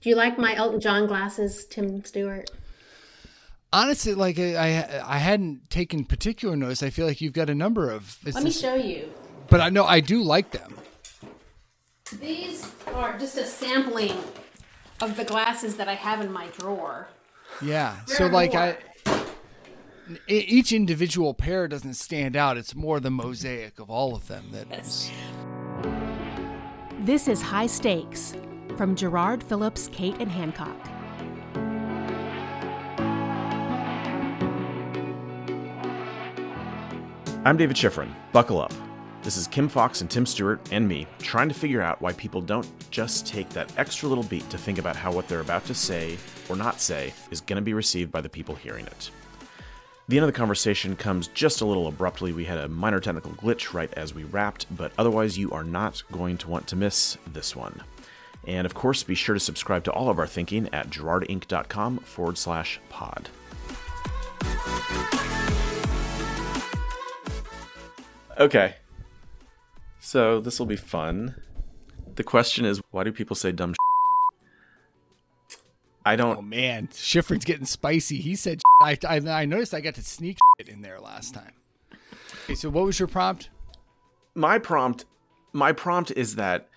Do you like my Elton John glasses, Tim Stewart? Honestly, like I, I hadn't taken particular notice. I feel like you've got a number of. Let me show you. But I know I do like them. These are just a sampling of the glasses that I have in my drawer. Yeah. so like more. I each individual pair doesn't stand out. It's more the mosaic of all of them that yes. This is High Stakes from Jarrard Phillips, Cate, and Hancock. I'm David Schifrin. Buckle up. This is Kim Fox and Tim Stewart and me trying to figure out why people don't just take that extra little beat to think about how what they're about to say or not say is going to be received by the people hearing it. The end of the conversation comes just a little abruptly. We had a minor technical glitch right as we wrapped, but otherwise, you are not going to want to miss this one. And of course, be sure to subscribe to all of our thinking at jarrardinc.com forward slash pod. Okay, so this will be fun. The question is, why do people say dumb? Shit? I don't. Oh man, Schifrin's getting spicy. He said, I, I, I noticed I got to sneak in there last time. Okay, so what was your prompt? My prompt, my prompt is that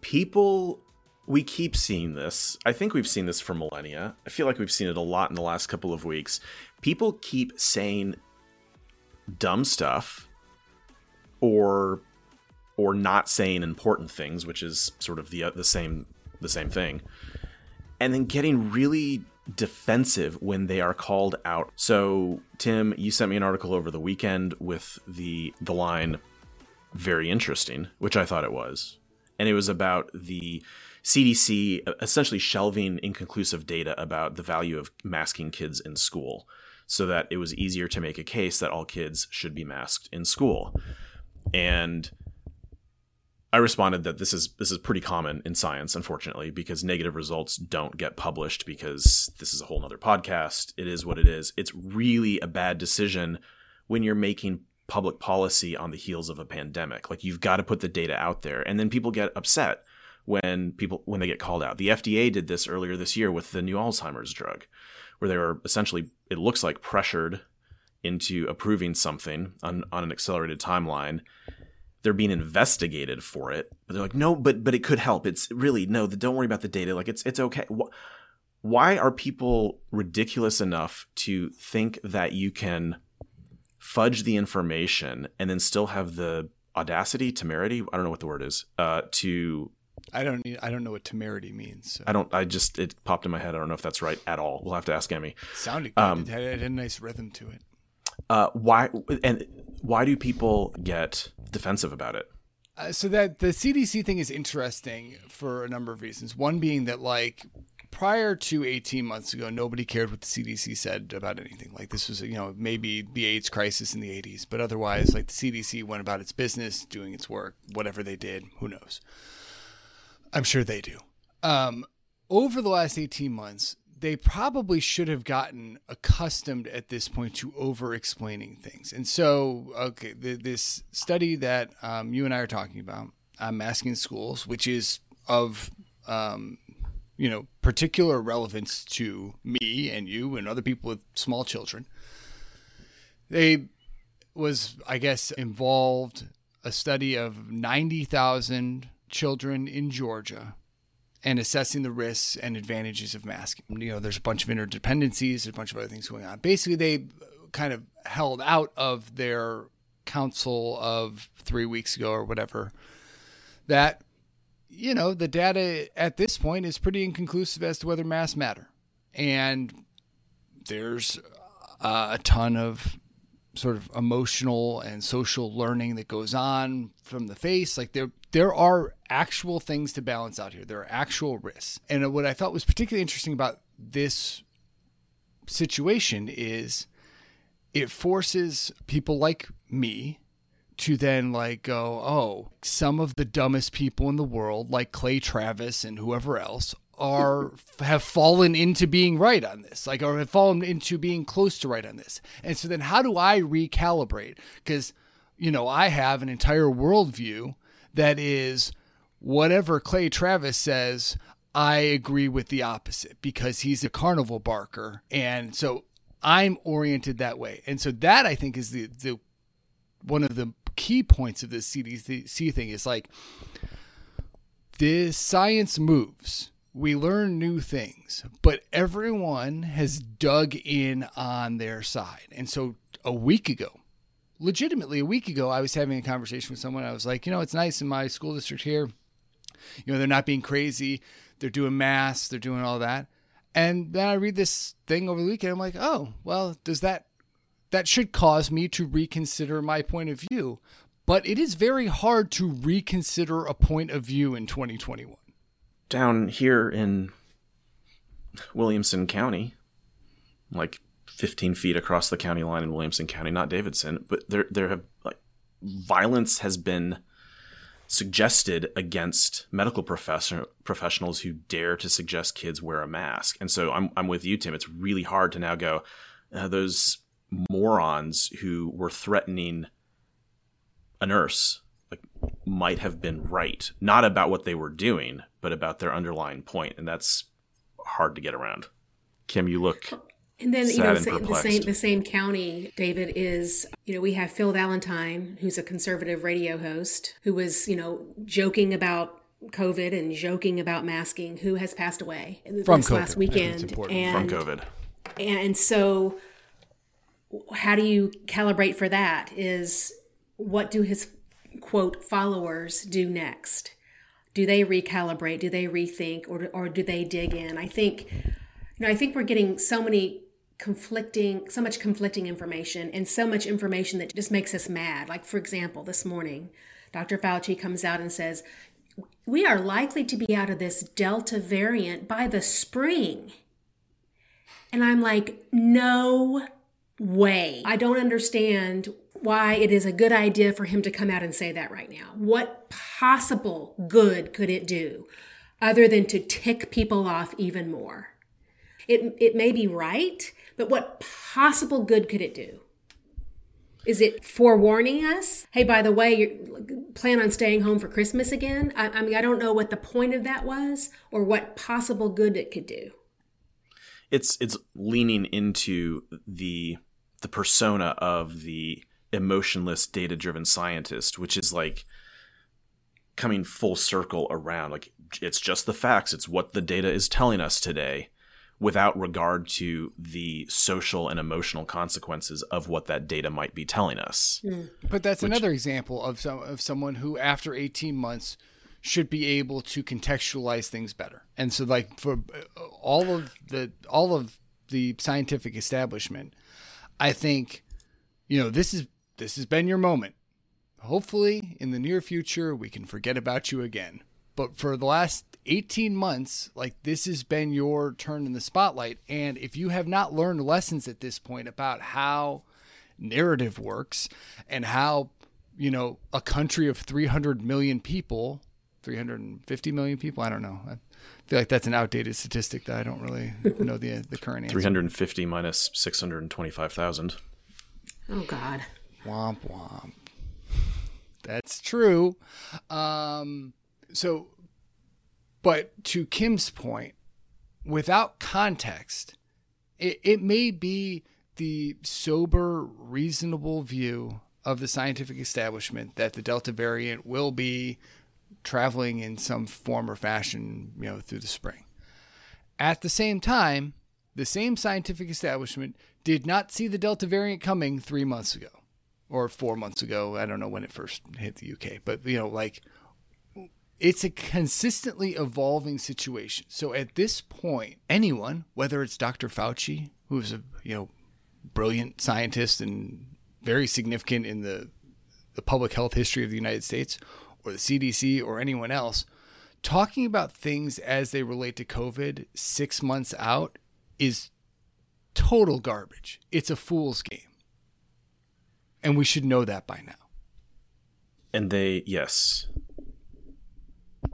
people we keep seeing this. I think we've seen this for millennia. I feel like we've seen it a lot in the last couple of weeks. People keep saying dumb stuff or or not saying important things, which is sort of the uh, the same the same thing, and then getting really defensive when they are called out. So, Tim, you sent me an article over the weekend with the the line very interesting, which I thought it was. And it was about the CDC essentially shelving inconclusive data about the value of masking kids in school so that it was easier to make a case that all kids should be masked in school and I responded that this is this is pretty common in science, unfortunately, because negative results don't get published because this is a whole nother podcast. It is what it is. It's really a bad decision when you're making public policy on the heels of a pandemic. Like you've got to put the data out there, and then people get upset when people when they get called out. The FDA did this earlier this year with the new Alzheimer's drug, where they were essentially it looks like pressured into approving something on, on an accelerated timeline. They're being investigated for it but they're like no but but it could help. It's really no the, don't worry about the data. Like it's it's okay. Why are people ridiculous enough to think that you can fudge the information and then still have the audacity temerity i don't know what the word is uh, to I don't I don't know what temerity means. So. I don't. I just it popped in my head. I don't know if that's right at all. We'll have to ask Emmy. Sounded good. Um, it, had, it had a nice rhythm to it. Uh, why and why do people get defensive about it? Uh, so that the CDC thing is interesting for a number of reasons. One being that like prior to 18 months ago, nobody cared what the CDC said about anything. Like this was, you know, maybe the AIDS crisis in the 80s, but otherwise, like the CDC went about its business, doing its work, whatever they did, who knows? I'm sure they do. Um, over the last 18 months, they probably should have gotten accustomed at this point to over explaining things. And so, okay, the, this study that um, you and I are talking about, I'm asking schools, which is of, um, you know, particular relevance to me and you and other people with small children. They was, I guess, involved a study of 90,000 children in Georgia and assessing the risks and advantages of masking. You know, there's a bunch of interdependencies, there's a bunch of other things going on. Basically, they kind of held out of their council of three weeks ago or whatever that, you know, the data at this point is pretty inconclusive as to whether masks matter. And there's uh, a ton of sort of emotional and social learning that goes on from the face. Like there there are actual things to balance out here. There are actual risks. And what I thought was particularly interesting about this situation is it forces people like me to then like go, oh, some of the dumbest people in the world, like Clay Travis and whoever else, are have fallen into being right on this, like or have fallen into being close to right on this. And so then how do I recalibrate? Because you know I have an entire worldview that is whatever Clay Travis says. I agree with the opposite because he's a carnival barker. And so I'm oriented that way. And so that I think is the, the one of the key points of this CDC thing is like this science moves. We learn new things, but everyone has dug in on their side. And so a week ago, legitimately a week ago, I was having a conversation with someone. I was like, you know, it's nice in my school district here. You know, they're not being crazy. They're doing masks. They're doing all that. And then I read this thing over the weekend. I'm like, oh, well, does that that should cause me to reconsider my point of view? But it is very hard to reconsider a point of view in 2021. Down here in Williamson County, like 15 feet across the county line in Williamson County, not Davidson, but there there have like violence has been suggested against medical profession, professionals who dare to suggest kids wear a mask. And so I'm I'm with you, Tim. It's really hard to now go uh, those morons who were threatening a nurse like might have been right, not about what they were doing, but about their underlying point, and that's hard to get around. Kim, you look and then, you know, the same the same county, David is, you know, we have Phil Valentine, who's a conservative radio host, who was, you know, joking about COVID and joking about masking, who has passed away from this COVID. last weekend. And, from COVID. And so, how do you calibrate for that? Is what do his quote followers do next? Do they recalibrate? Do they rethink, or or do they dig in? I think, you know, I think we're getting so many conflicting so much conflicting information and so much information that just makes us mad like for example this morning dr fauci comes out and says we are likely to be out of this delta variant by the spring and i'm like no way i don't understand why it is a good idea for him to come out and say that right now what possible good could it do other than to tick people off even more it, it may be right but what possible good could it do? Is it forewarning us? Hey, by the way, you plan on staying home for Christmas again? I, I mean, I don't know what the point of that was or what possible good it could do. It's it's leaning into the the persona of the emotionless data driven scientist which is like coming full circle around like it's just the facts it's what the data is telling us today without regard to the social and emotional consequences of what that data might be telling us. Mm. But that's Which, another example of some of someone who after 18 months should be able to contextualize things better. And so like for uh, all of the all of the scientific establishment, I think you know, this is this has been your moment. Hopefully in the near future we can forget about you again. But for the last 18 months, like this has been your turn in the spotlight. And if you have not learned lessons at this point about how narrative works and how, you know, a country of 300 million people, 350 million people, I don't know. I feel like that's an outdated statistic that I don't really know the the current answer. 350 minus 625,000. Oh God. Womp womp. That's true. Um, so but to Kim's point, without context, it, it may be the sober, reasonable view of the scientific establishment that the Delta variant will be traveling in some form or fashion, you know, through the spring. At the same time, the same scientific establishment did not see the Delta variant coming three months ago or four months ago. I don't know when it first hit the UK, but you know, like it's a consistently evolving situation. So at this point, anyone, whether it's Dr. Fauci, who's a you know brilliant scientist and very significant in the the public health history of the United States, or the CDC, or anyone else, talking about things as they relate to COVID six months out is total garbage. It's a fool's game. And we should know that by now. And they, yes,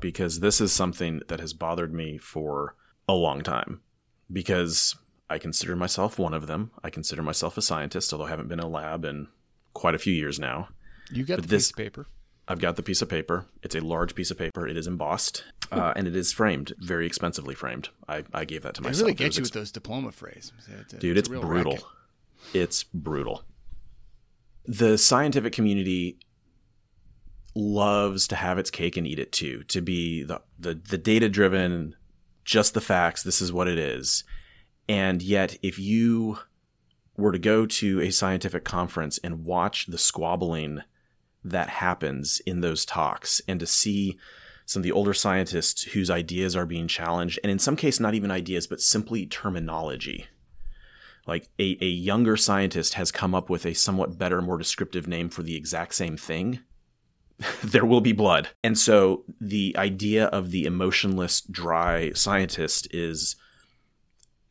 because this is something that has bothered me for a long time because I consider myself one of them. I consider myself a scientist, although I haven't been in a lab in quite a few years now. You got but the this paper. I've got the piece of paper. It's a large piece of paper. It is embossed uh, and it is framed, very expensively framed. I, I gave that to They myself. really get you with those diploma phrases. It's a- dude a it's brutal racket. it's brutal the scientific community loves to have its cake and eat it too to be the the, the data driven just the facts this is what it is and yet if you were to go to a scientific conference and watch the squabbling that happens in those talks and to see some of the older scientists whose ideas are being challenged and in some cases not even ideas but simply terminology. Like a, a younger scientist has come up with a somewhat better more descriptive name for the exact same thing. There will be blood. And so the idea of the emotionless dry scientist is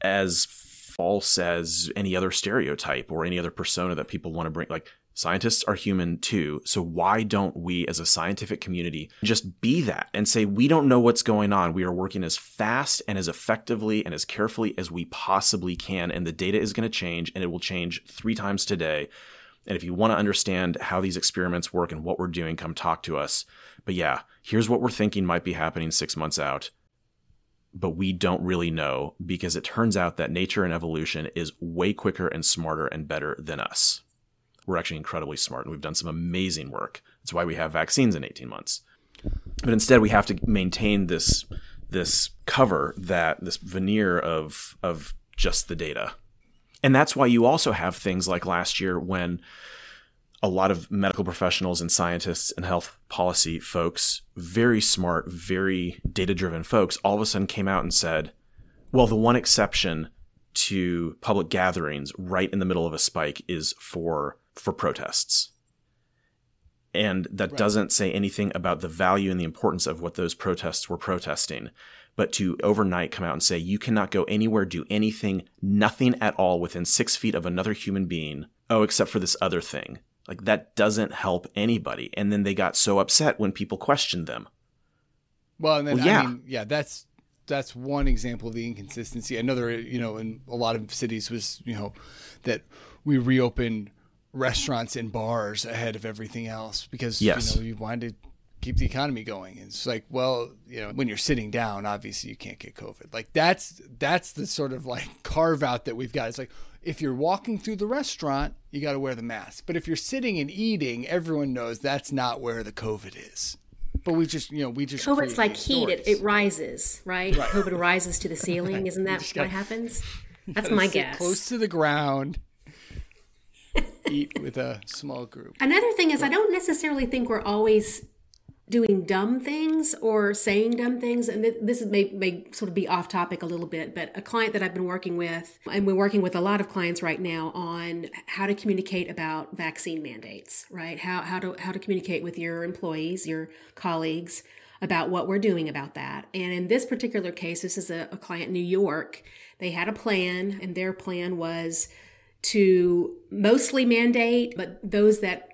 as false as any other stereotype or any other persona that people want to bring. Like scientists are human too so why don't we as a scientific community just be that and say we don't know what's going on. We are working as fast and as effectively and as carefully as we possibly can and the data is going to change and it will change three times today. And if you want to understand how these experiments work and what we're doing come talk to us. But yeah here's what we're thinking might be happening six months out. But we don't really know because it turns out that nature and evolution is way quicker and smarter and better than us. We're actually incredibly smart and we've done some amazing work. That's why we have vaccines in 18 months. But instead we have to maintain this this cover that this veneer of of just the data. And that's why you also have things like last year when a lot of medical professionals and scientists and health policy folks, very smart, very data driven folks, all of a sudden came out and said, well, the one exception to public gatherings right in the middle of a spike is for for protests. And that doesn't say anything about the value and the importance of what those protests were protesting. But to overnight come out and say you cannot go anywhere, do anything, nothing at all within six feet of another human being, oh, except for this other thing. Like that doesn't help anybody. And then they got so upset when people questioned them. Well, and then Well, yeah. I mean, yeah, that's that's one example of the inconsistency. Another, you know, in a lot of cities was, you know, that we reopened restaurants and bars ahead of everything else because Yes. you know you wanted to keep the economy going. And it's like, well, you know, when you're sitting down, obviously you can't get COVID. Like that's that's the sort of like carve out that we've got. It's like if you're walking through the restaurant, you got to wear the mask. But if you're sitting and eating, everyone knows that's not where the COVID is. But we just, you know, we just COVID's create like heat; it, it rises, right? COVID rises to the ceiling. Isn't that what gotta- happens? That's my guess. Close to the ground. Eat with a small group. Another thing is, I don't necessarily think we're always doing dumb things or saying dumb things. And this may, may sort of be off topic a little bit, but a client that I've been working with, and we're working with a lot of clients right now on how to communicate about vaccine mandates, right? How, how to how to communicate with your employees, your colleagues about what we're doing about that. And in this particular case, this is a, a client in New York. They had a plan, and their plan was to mostly mandate, but those that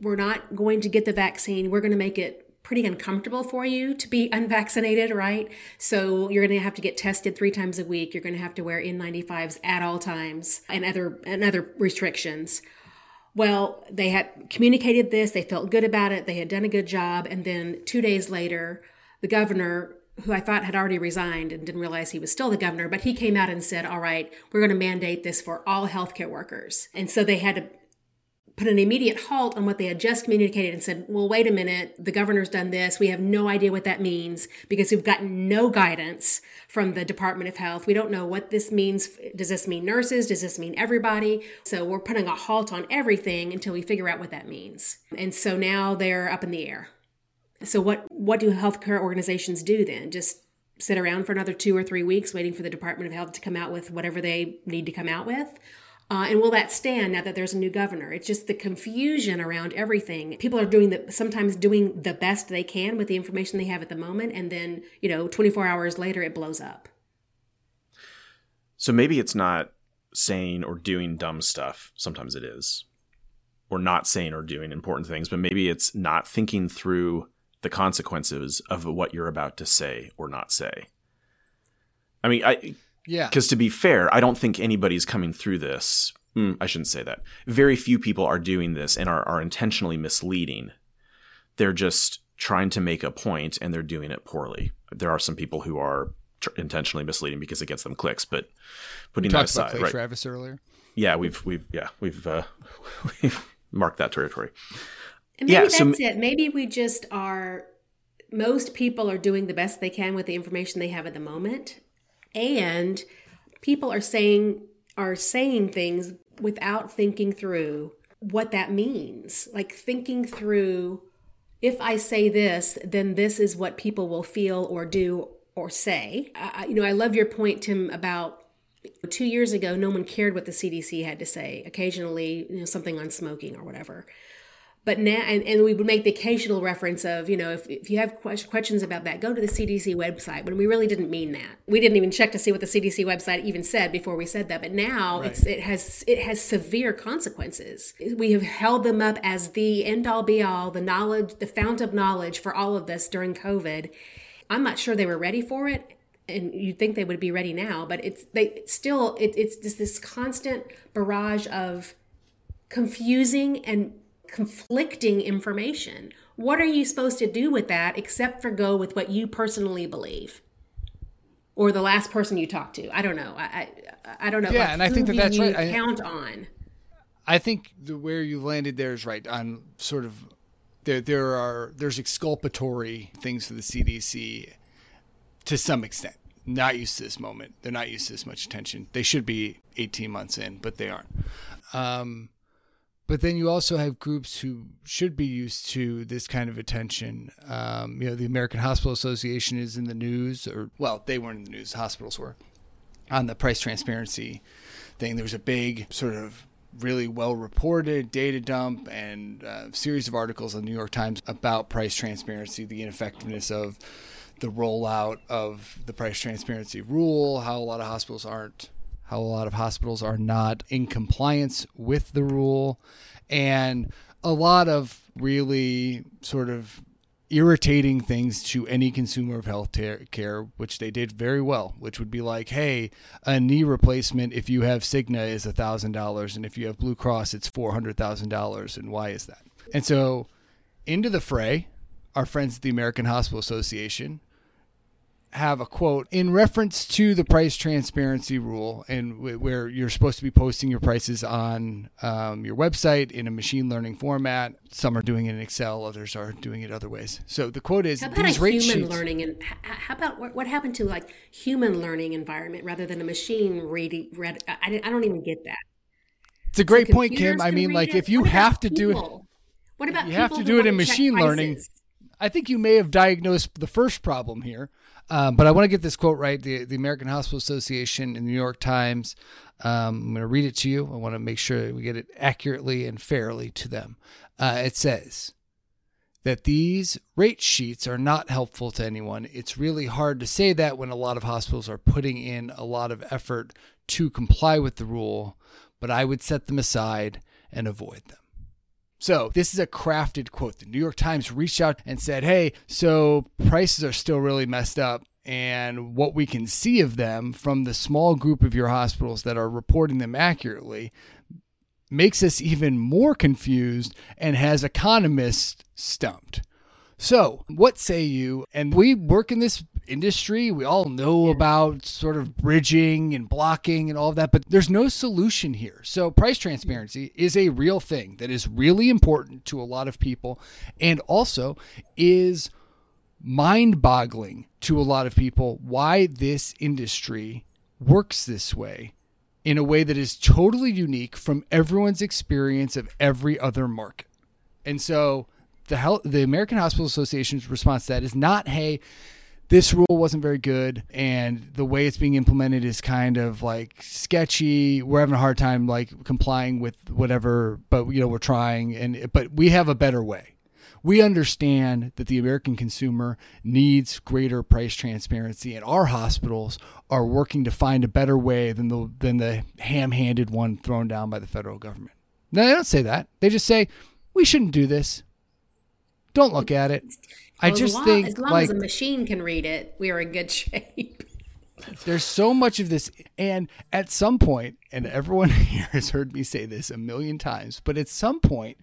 were not going to get the vaccine, we're going to make it pretty uncomfortable for you to be unvaccinated, right? So you're going to have to get tested three times a week. You're going to have to wear N95s at all times and other and other restrictions. Well, they had communicated this, they felt good about it, they had done a good job, and then two days later, the governor, who I thought had already resigned and didn't realize he was still the governor, but he came out and said, All right, we're going to mandate this for all healthcare workers. And so they had to put an immediate halt on what they had just communicated and said, well, wait a minute, the governor's done this. We have no idea what that means because we've gotten no guidance from the Department of Health. We don't know what this means. Does this mean nurses? Does this mean everybody? So we're putting a halt on everything until we figure out what that means. And so now they're up in the air. So what what do healthcare organizations do then? Just sit around for another two or three weeks waiting for the Department of Health to come out with whatever they need to come out with? Uh, and will that stand now that there's a new governor? It's just the confusion around everything. People are doing the sometimes doing the best they can with the information they have at the moment, and then you know, 24 hours later, it blows up. So maybe it's not saying or doing dumb stuff. Sometimes it is. Or not saying or doing important things, but maybe it's not thinking through the consequences of what you're about to say or not say. I mean, I Yeah. because to be fair, I don't think anybody's coming through this. Mm, I shouldn't say that. Very few people are doing this and are, are intentionally misleading they're just trying to make a point and they're doing it poorly. There are some people who are tr- intentionally misleading because it gets them clicks, but putting that Talked about aside, Clay right? Travis earlier. Yeah, we've we've yeah we've uh, we've marked that territory. And maybe Yeah, that's so- it. Maybe we just are. Most people are doing the best they can with the information they have at the moment, and people are saying are saying things without thinking through what that means. Like thinking through, if I say this, then this is what people will feel or do or say. You know, I love your point, Tim, about two years ago, no one cared what the CDC had to say. Occasionally, you know, something on smoking or whatever. But now, and, and we would make the occasional reference of, you know, if, if you have que- questions about that, go to the CDC website. When we really didn't mean that. We didn't even check to see what the CDC website even said before we said that. But now it's it has it has severe consequences. We have held them up as the end all be all, the knowledge, the fount of knowledge for all of this during COVID. I'm not sure they were ready for it and you'd think they would be ready now, but it's they still it, it's just this constant barrage of confusing and conflicting information. What are you supposed to do with that except for go with what you personally believe? Or the last person you talk to. I don't know. I I, I don't know. Yeah, Like, and I think that that's you right. I- Count on. I think the where you landed there is right on sort of there there are there's exculpatory things for the CDC to some extent. Not used to this moment. They're not used to this much attention. They should be 18 months in, but they aren't. Um, but then you also have groups who should be used to this kind of attention. Um, you know, the American Hospital Association is in the news, or well, they weren't in the news. Hospitals were on the price transparency thing. There was a big sort of really well reported data dump and uh, series of articles in the New York Times about price transparency, the ineffectiveness of the rollout of the price transparency rule, how a lot of hospitals aren't how a lot of hospitals are not in compliance with the rule and a lot of really sort of irritating things to any consumer of health care, which they did very well, which would be like, hey, a knee replacement, if you have Cigna, is $1,000, and if you have Blue Cross, it's $400,000. And why is that? And so, into the fray, our friends at the American Hospital Association have a quote in reference to the price transparency rule and w- where you're supposed to be posting your prices on um, your website in a machine learning format some are doing it in excel others are doing it other ways so the quote is How about these rate human sheets learning and h- how about what, what happened to like human learning environment rather than a machine reading? Read, I, I don't even get that. it's a great point kim i mean like it? if you What have to do it? What about you have to do it in machine learning? I think you may have diagnosed the first problem here, um, but I want to get this quote right. The, the American Hospital Association in the New York Times. Um, I'm going to read it to you. I want to make sure we get it accurately and fairly to them. Uh, it says that these rate sheets are not helpful to anyone. It's really hard to say that when a lot of hospitals are putting in a lot of effort to comply with the rule, but I would set them aside and avoid them. So, this is a crafted quote. The New York Times reached out and said, Hey, so prices are still really messed up. And what we can see of them from the small group of your hospitals that are reporting them accurately makes us even more confused and has economists stumped. So, what say you? And we work in this industry. We all know about sort of bridging and blocking and all of that, but there's no solution here. So, price transparency is a real thing that is really important to a lot of people and also is mind boggling to a lot of people why this industry works this way in a way that is totally unique from everyone's experience of every other market. And so, the health, the American Hospital Association's response to that is not, hey, this rule wasn't very good and the way it's being implemented is kind of like sketchy. We're having a hard time like complying with whatever, but you know, we're trying and but we have a better way. We understand that the American consumer needs greater price transparency and our hospitals are working to find a better way than the than the ham-handed one thrown down by the federal government. No, they don't say that. They just say we shouldn't do this. Don't look at it. I just long, think as long like as a machine can read it, we are in good shape. there's so much of this and at some point and everyone here has heard me say this a million times but at some point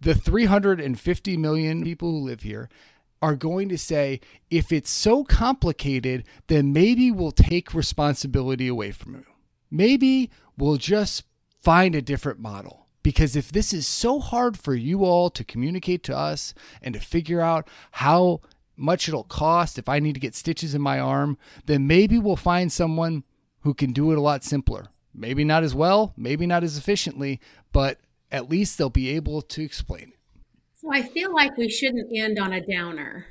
the 350 million people who live here are going to say, if it's so complicated, then maybe we'll take responsibility away from you. Maybe we'll just find a different model. Because if this is so hard for you all to communicate to us and to figure out how much it'll cost if I need to get stitches in my arm, then maybe we'll find someone who can do it a lot simpler. Maybe not as well, maybe not as efficiently, but at least they'll be able to explain it. So I feel like we shouldn't end on a downer.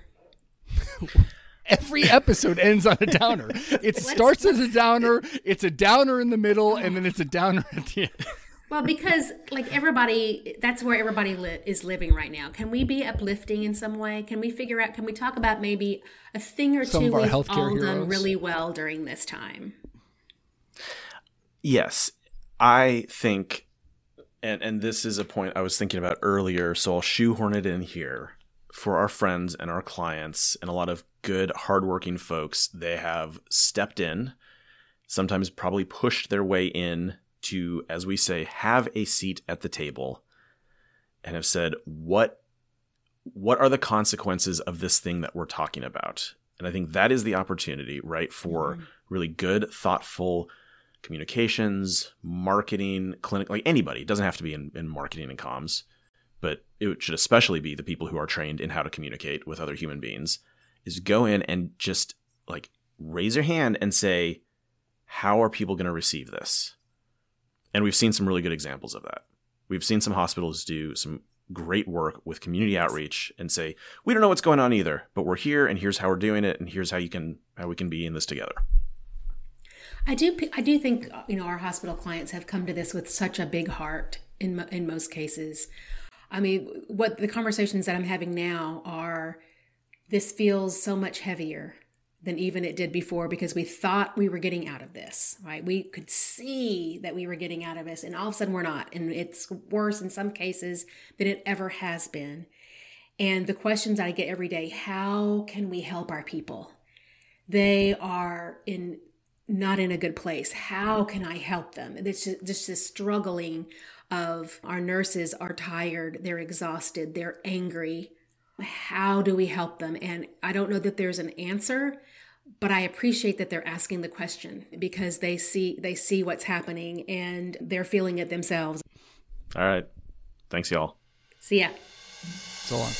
Every episode ends on a downer. It starts as a downer, it's a downer in the middle, and then it's a downer at the end. Well, because like everybody, that's where everybody li- is living right now. Can we be uplifting in some way? Can we figure out? Can we talk about maybe a thing or Some two of our we've healthcare all done really well during this time? Yes, I think, and and this is a point I was thinking about earlier, so I'll shoehorn it in here for our friends and our clients and a lot of good, hardworking folks. They have stepped in, sometimes probably pushed their way in to, as we say, have a seat at the table, and have said what what are the consequences of this thing that we're talking about. And I think that is the opportunity, right, for mm-hmm. really good, thoughtful communications, marketing, clinic, like anybody. It doesn't have to be in, in marketing and comms, but it should especially be the people who are trained in how to communicate with other human beings. Is go in and just like raise your hand and say, how are people going to receive this? And we've seen some really good examples of that. We've seen some hospitals do some great work with community outreach and say, we don't know what's going on either, but we're here and here's how we're doing it and here's how you can how we can be in this together. I do. I do think you know our hospital clients have come to this with such a big heart in in most cases. I mean, what the conversations that I'm having now are this feels so much heavier than even it did before because we thought we were getting out of this, right? We could see that we were getting out of this, and all of a sudden we're not. And it's worse in some cases than it ever has been. And the questions I get every day how can we help our people? They are in not in a good place. How can I help them? It's just, just this struggling of our nurses are tired, they're exhausted, they're angry. How do we help them? And I don't know that there's an answer, but I appreciate that they're asking the question because they see they see what's happening and they're feeling it themselves. All right. Thanks y'all. See ya. So long.